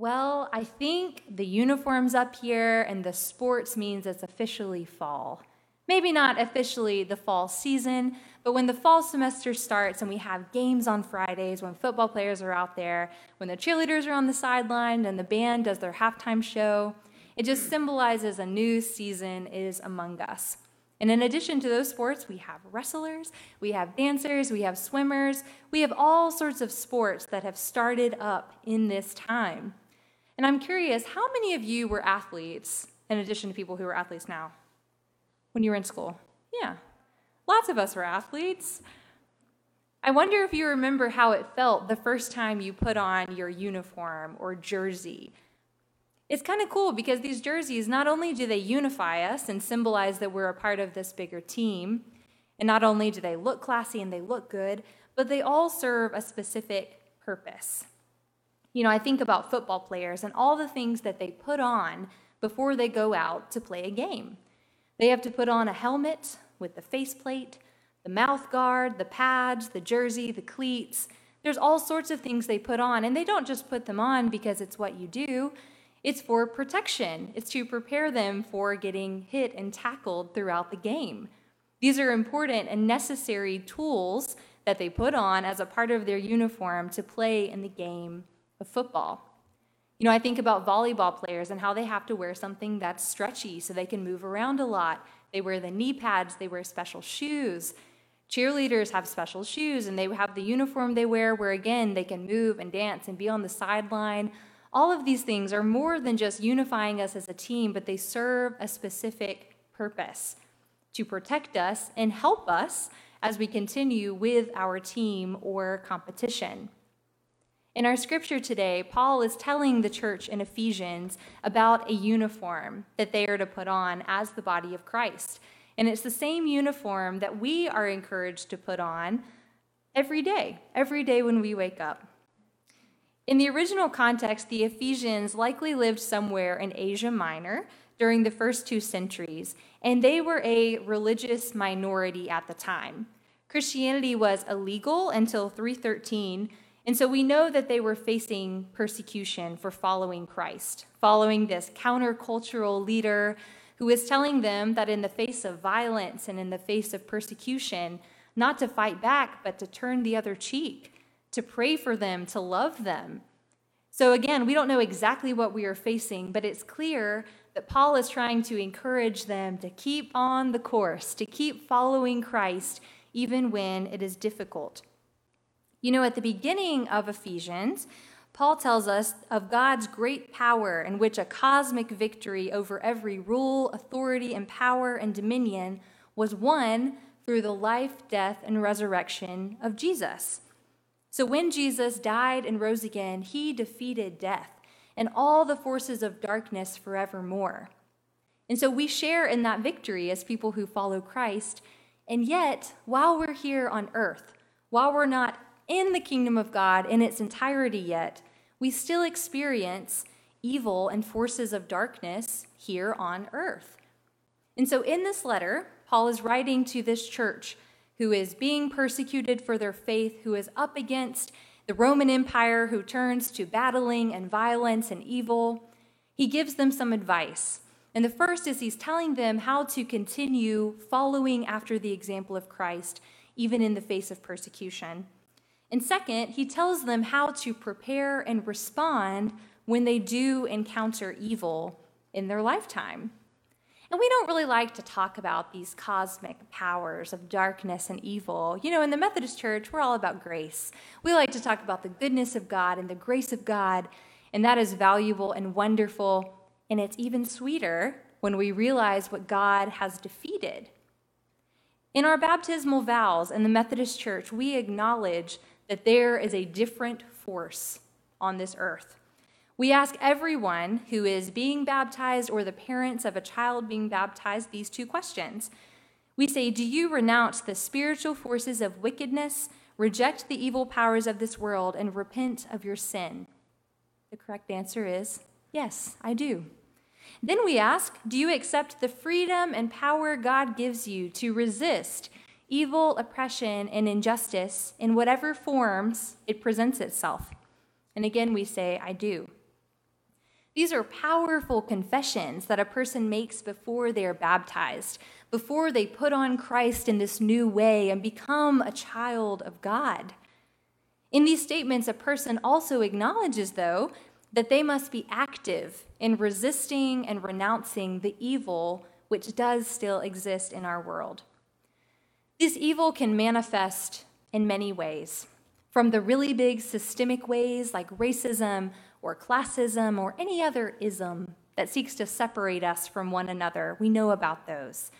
Well, I think the uniforms up here and the sports means it's officially fall. Maybe not officially the fall season, but when the fall semester starts and we have games on Fridays, when football players are out there, when the cheerleaders are on the sideline and the band does their halftime show, it just symbolizes a new season is among us. And in addition to those sports, we have wrestlers, we have dancers, we have swimmers, we have all sorts of sports that have started up in this time. And I'm curious, how many of you were athletes in addition to people who are athletes now when you were in school? Yeah, lots of us were athletes. I wonder if you remember how it felt the first time you put on your uniform or jersey it's kind of cool because these jerseys, not only do they unify us and symbolize that we're a part of this bigger team, and not only do they look classy and they look good, but they all serve a specific purpose. You know, I think about football players and all the things that they put on before they go out to play a game. They have to put on a helmet with the faceplate, the mouth guard, the pads, the jersey, the cleats. There's all sorts of things they put on, and they don't just put them on because it's what you do. It's for protection, it's to prepare them for getting hit and tackled throughout the game. These are important and necessary tools that they put on as a part of their uniform to play in the game of football. You know, I think about volleyball players and how they have to wear something that's stretchy so they can move around a lot. They wear the knee pads, they wear special shoes. Cheerleaders have special shoes and they have the uniform they wear where, again, they can move and dance and be on the sideline all of these things are more than just unifying us as a team, but they serve a specific purpose to protect us and help us as we continue with our team or competition. In our scripture today, Paul is telling the church in Ephesians about a uniform that they are to put on as the body of Christ. And it's the same uniform that we are encouraged to put on every day, every day when we wake up. In the original context, the Ephesians likely lived somewhere in Asia Minor during the first two centuries, and they were a religious minority at the time. Christianity was illegal until 313, and so we know that they were facing persecution for following Christ, following this countercultural leader who is telling them that in the face of violence and in the face of persecution, not to fight back, but to turn the other cheek to pray for them, to love them. So, again, we don't know exactly what we are facing, but it's clear that Paul is trying to encourage them to keep on the course, to keep following Christ, even when it is difficult. You know, at the beginning of Ephesians, Paul tells us of God's great power in which a cosmic victory over every rule, authority, and power and dominion was won through the life, death, and resurrection of Jesus. So when Jesus died and rose again, he defeated death and all the forces of darkness forevermore. And so we share in that victory as people who follow Christ. And yet, while we're here on earth, while we're not in the kingdom of God in its entirety yet, we still experience evil and forces of darkness here on earth. And so in this letter, Paul is writing to this church who is being persecuted for their faith, who is up against the Roman Empire, who turns to battling and violence and evil, he gives them some advice. And the first is he's telling them how to continue following after the example of Christ, even in the face of persecution. And second, he tells them how to prepare and respond when they do encounter evil in their lifetime. And we don't really like to talk about these cosmic powers of darkness and evil. You know, in the Methodist Church, we're all about grace. We like to talk about the goodness of God and the grace of God, and that is valuable and wonderful. And it's even sweeter when we realize what God has defeated. In our baptismal vows in the Methodist Church, we acknowledge that there is a different force on this earth. We ask everyone who is being baptized or the parents of a child being baptized these two questions. We say, Do you renounce the spiritual forces of wickedness, reject the evil powers of this world, and repent of your sin? The correct answer is yes, I do. Then we ask, Do you accept the freedom and power God gives you to resist evil, oppression, and injustice in whatever forms it presents itself? And again, we say, I do. These are powerful confessions that a person makes before they are baptized, before they put on Christ in this new way and become a child of God. In these statements, a person also acknowledges, though, that they must be active in resisting and renouncing the evil which does still exist in our world. This evil can manifest in many ways, from the really big systemic ways like racism or classism or any other ism that seeks to separate us from one another. We know about those.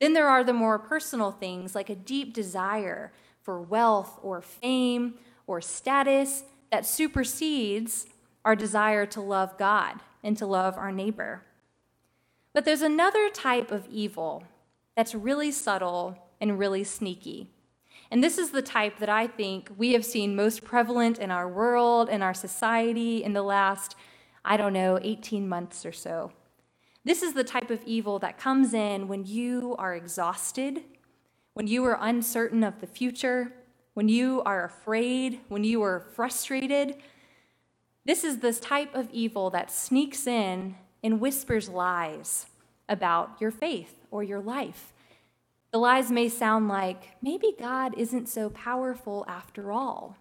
Then there are the more personal things like a deep desire for wealth or fame or status that supersedes our desire to love God and to love our neighbor. But there's another type of evil that's really subtle and really sneaky. And this is the type that I think we have seen most prevalent in our world, in our society, in the last, I don't know, 18 months or so. This is the type of evil that comes in when you are exhausted, when you are uncertain of the future, when you are afraid, when you are frustrated. This is this type of evil that sneaks in and whispers lies about your faith or your life. The lies may sound like, maybe God isn't so powerful after all.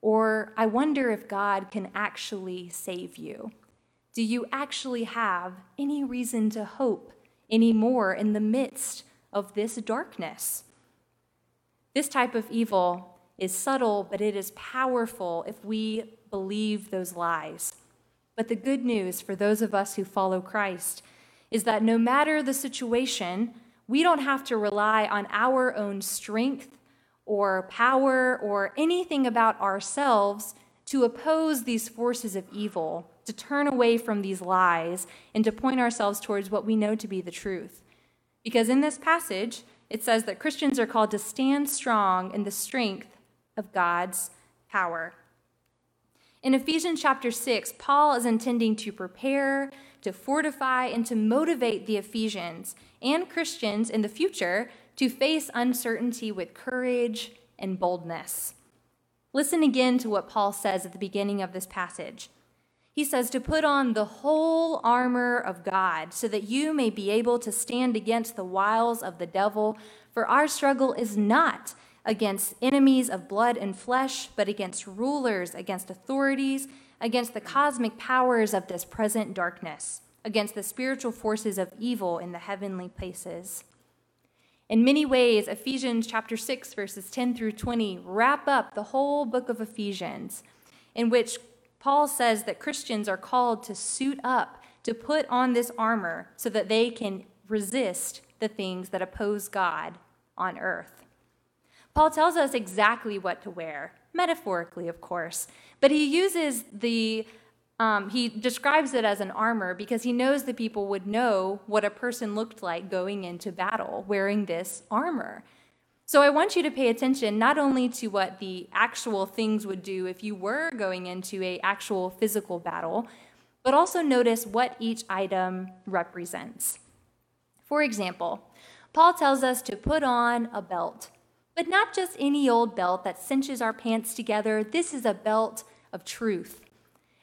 Or, I wonder if God can actually save you. Do you actually have any reason to hope anymore in the midst of this darkness? This type of evil is subtle, but it is powerful if we believe those lies. But the good news for those of us who follow Christ is that no matter the situation, we don't have to rely on our own strength or power or anything about ourselves to oppose these forces of evil, to turn away from these lies, and to point ourselves towards what we know to be the truth. Because in this passage, it says that Christians are called to stand strong in the strength of God's power. In Ephesians chapter 6, Paul is intending to prepare, to fortify, and to motivate the Ephesians and Christians in the future to face uncertainty with courage and boldness. Listen again to what Paul says at the beginning of this passage. He says to put on the whole armor of God so that you may be able to stand against the wiles of the devil, for our struggle is not against enemies of blood and flesh, but against rulers, against authorities, against the cosmic powers of this present darkness, against the spiritual forces of evil in the heavenly places. In many ways, Ephesians chapter 6, verses 10 through 20 wrap up the whole book of Ephesians, in which Paul says that Christians are called to suit up, to put on this armor so that they can resist the things that oppose God on earth. Paul tells us exactly what to wear, metaphorically, of course, but he uses the um, he describes it as an armor because he knows the people would know what a person looked like going into battle wearing this armor. So I want you to pay attention not only to what the actual things would do if you were going into a actual physical battle, but also notice what each item represents. For example, Paul tells us to put on a belt but not just any old belt that cinches our pants together. This is a belt of truth.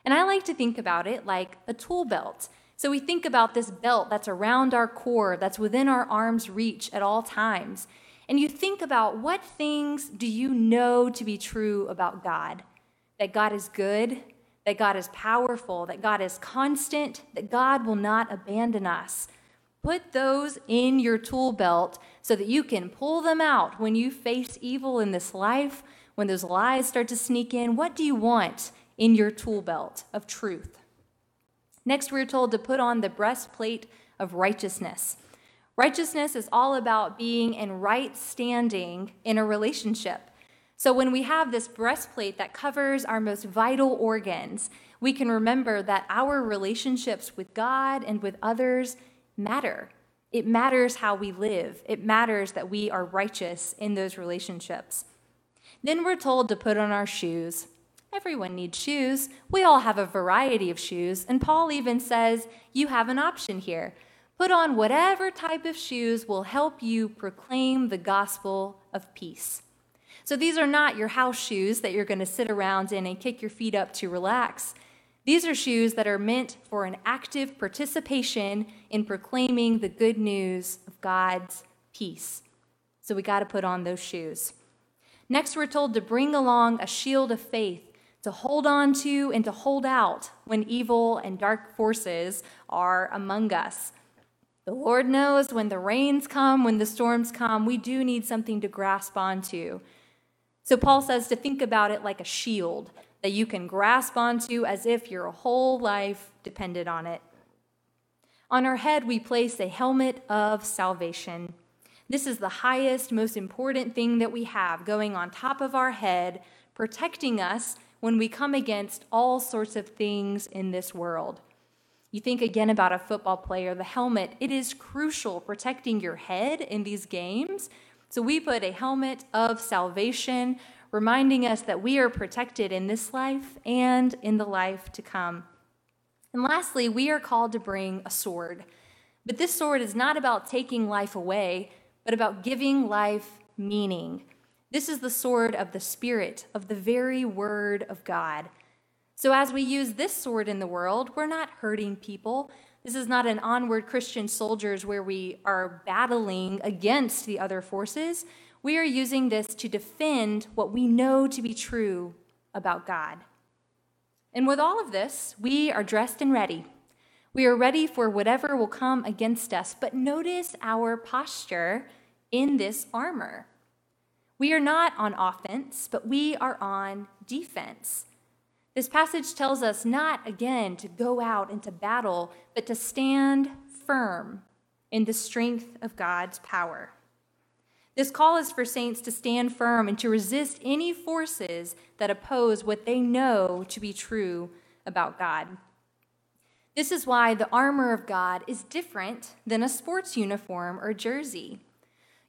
And I like to think about it like a tool belt. So we think about this belt that's around our core, that's within our arm's reach at all times. And you think about what things do you know to be true about God? That God is good, that God is powerful, that God is constant, that God will not abandon us. Put those in your tool belt so that you can pull them out when you face evil in this life, when those lies start to sneak in. What do you want in your tool belt of truth? Next, we're told to put on the breastplate of righteousness. Righteousness is all about being in right standing in a relationship. So, when we have this breastplate that covers our most vital organs, we can remember that our relationships with God and with others matter. It matters how we live, it matters that we are righteous in those relationships. Then we're told to put on our shoes. Everyone needs shoes. We all have a variety of shoes, and Paul even says you have an option here. Put on whatever type of shoes will help you proclaim the gospel of peace. So these are not your house shoes that you're going to sit around in and kick your feet up to relax. These are shoes that are meant for an active participation in proclaiming the good news of God's peace. So we got to put on those shoes. Next, we're told to bring along a shield of faith to hold on to and to hold out when evil and dark forces are among us. The Lord knows when the rains come, when the storms come, we do need something to grasp onto. So Paul says to think about it like a shield that you can grasp onto as if your whole life depended on it. On our head, we place a helmet of salvation. This is the highest, most important thing that we have going on top of our head, protecting us when we come against all sorts of things in this world. You think again about a football player, the helmet, it is crucial protecting your head in these games. So we put a helmet of salvation, reminding us that we are protected in this life and in the life to come. And lastly, we are called to bring a sword. But this sword is not about taking life away, but about giving life meaning. This is the sword of the Spirit, of the very Word of God. So, as we use this sword in the world, we're not hurting people. This is not an onward Christian soldiers where we are battling against the other forces. We are using this to defend what we know to be true about God. And with all of this, we are dressed and ready. We are ready for whatever will come against us. But notice our posture in this armor. We are not on offense, but we are on defense. This passage tells us not, again, to go out into battle, but to stand firm in the strength of God's power. This call is for saints to stand firm and to resist any forces that oppose what they know to be true about God. This is why the armor of God is different than a sports uniform or jersey.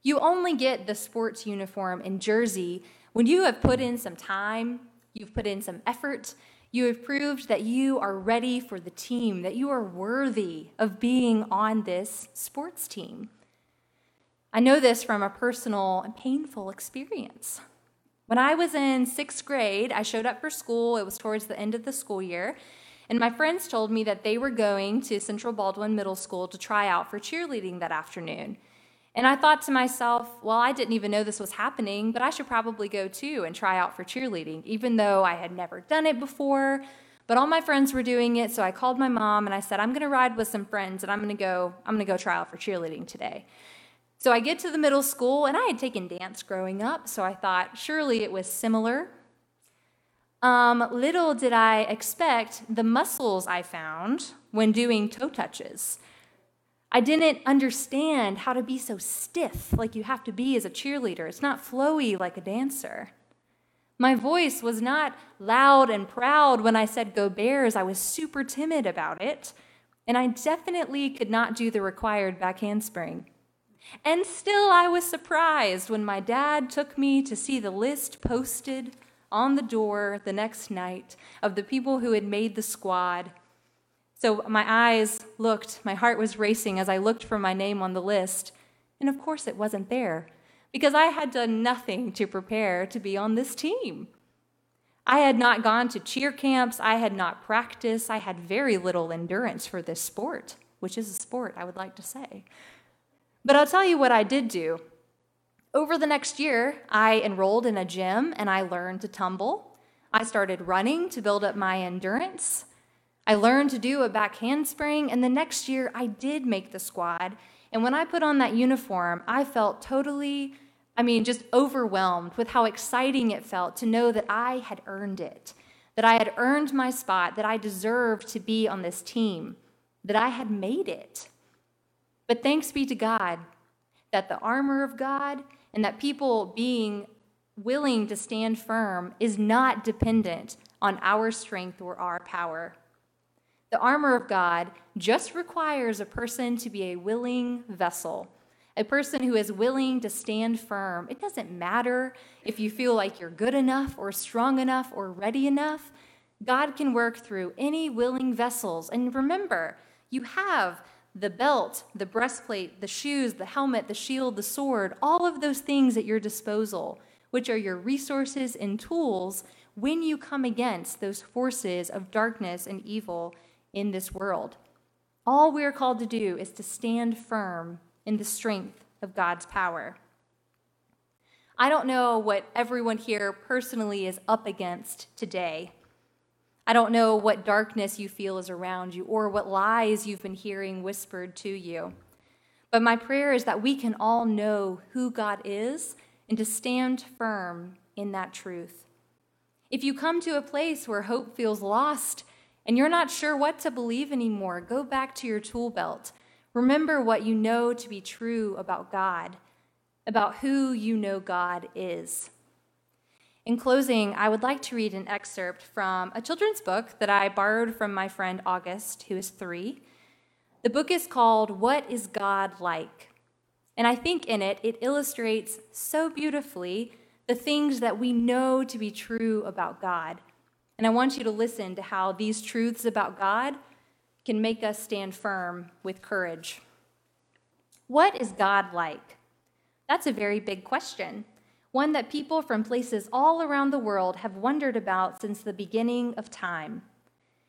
You only get the sports uniform and jersey when you have put in some time, you've put in some effort, you have proved that you are ready for the team, that you are worthy of being on this sports team. I know this from a personal and painful experience. When I was in sixth grade, I showed up for school. It was towards the end of the school year. And my friends told me that they were going to Central Baldwin Middle School to try out for cheerleading that afternoon. And I thought to myself, well, I didn't even know this was happening, but I should probably go too and try out for cheerleading, even though I had never done it before. But all my friends were doing it, so I called my mom and I said, I'm to ride with some friends and I'm to go I'm to go try out for cheerleading today. So I get to the middle school and I had taken dance growing up, so I thought surely it was similar. Um, little did I expect the muscles I found when doing toe touches. I didn't understand how to be so stiff like you have to be as a cheerleader. It's not flowy like a dancer. My voice was not loud and proud when I said go Bears. I was super timid about it. And I definitely could not do the required back handspring. And still, I was surprised when my dad took me to see the list posted on the door the next night of the people who had made the squad so my eyes looked, my heart was racing as I looked for my name on the list. And of course, it wasn't there because I had done nothing to prepare to be on this team. I had not gone to cheer camps, I had not practiced, I had very little endurance for this sport, which is a sport, I would like to say. But I'll tell you what I did do. Over the next year, I enrolled in a gym and I learned to tumble. I started running to build up my endurance. I learned to do a back handspring, and the next year I did make the squad. And when I put on that uniform, I felt totally, I mean, just overwhelmed with how exciting it felt to know that I had earned it, that I had earned my spot, that I deserved to be on this team, that I had made it. But thanks be to God that the armor of God and that people being willing to stand firm is not dependent on our strength or our power. The armor of God just requires a person to be a willing vessel, a person who is willing to stand firm. It doesn't matter if you feel like you're good enough or strong enough or ready enough. God can work through any willing vessels. And remember, you have the belt, the breastplate, the shoes, the helmet, the shield, the sword, all of those things at your disposal, which are your resources and tools when you come against those forces of darkness and evil in this world. All we're called to do is to stand firm in the strength of God's power. I don't know what everyone here personally is up against today. I don't know what darkness you feel is around you or what lies you've been hearing whispered to you. But my prayer is that we can all know who God is and to stand firm in that truth. If you come to a place where hope feels lost and you're not sure what to believe anymore, go back to your tool belt. Remember what you know to be true about God, about who you know God is. In closing, I would like to read an excerpt from a children's book that I borrowed from my friend August, who is three. The book is called What is God Like? And I think in it, it illustrates so beautifully the things that we know to be true about God. And I want you to listen to how these truths about God can make us stand firm with courage. What is God like? That's a very big question, one that people from places all around the world have wondered about since the beginning of time.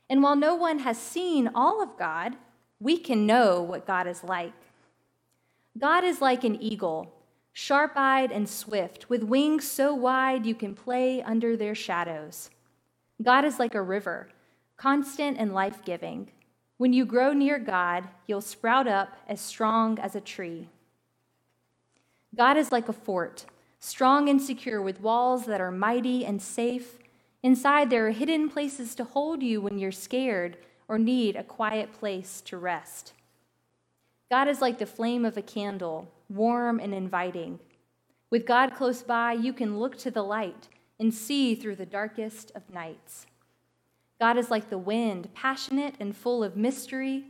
And while no one has seen all of God, we can know what God is like. God is like an eagle, sharp eyed and swift, with wings so wide you can play under their shadows. God is like a river, constant and life giving. When you grow near God, you'll sprout up as strong as a tree. God is like a fort, strong and secure, with walls that are mighty and safe. Inside, there are hidden places to hold you when you're scared or need a quiet place to rest. God is like the flame of a candle, warm and inviting. With God close by, you can look to the light and see through the darkest of nights. God is like the wind, passionate and full of mystery.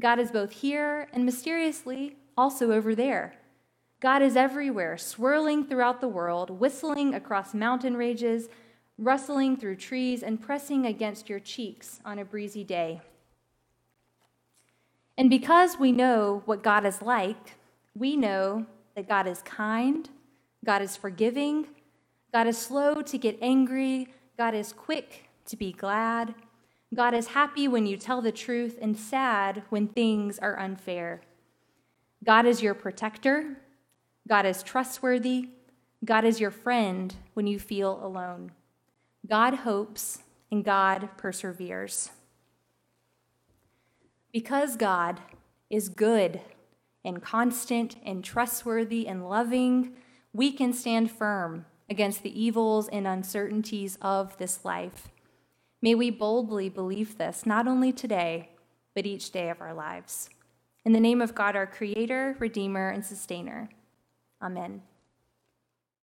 God is both here and mysteriously also over there. God is everywhere, swirling throughout the world, whistling across mountain ranges, rustling through trees, and pressing against your cheeks on a breezy day. And because we know what God is like, we know that God is kind, God is forgiving, God is slow to get angry, God is quick to be glad, God is happy when you tell the truth and sad when things are unfair. God is your protector, God is trustworthy, God is your friend when you feel alone. God hopes and God perseveres. Because God is good and constant and trustworthy and loving, we can stand firm against the evils and uncertainties of this life. May we boldly believe this, not only today, but each day of our lives. In the name of God, our Creator, Redeemer, and Sustainer. Amen.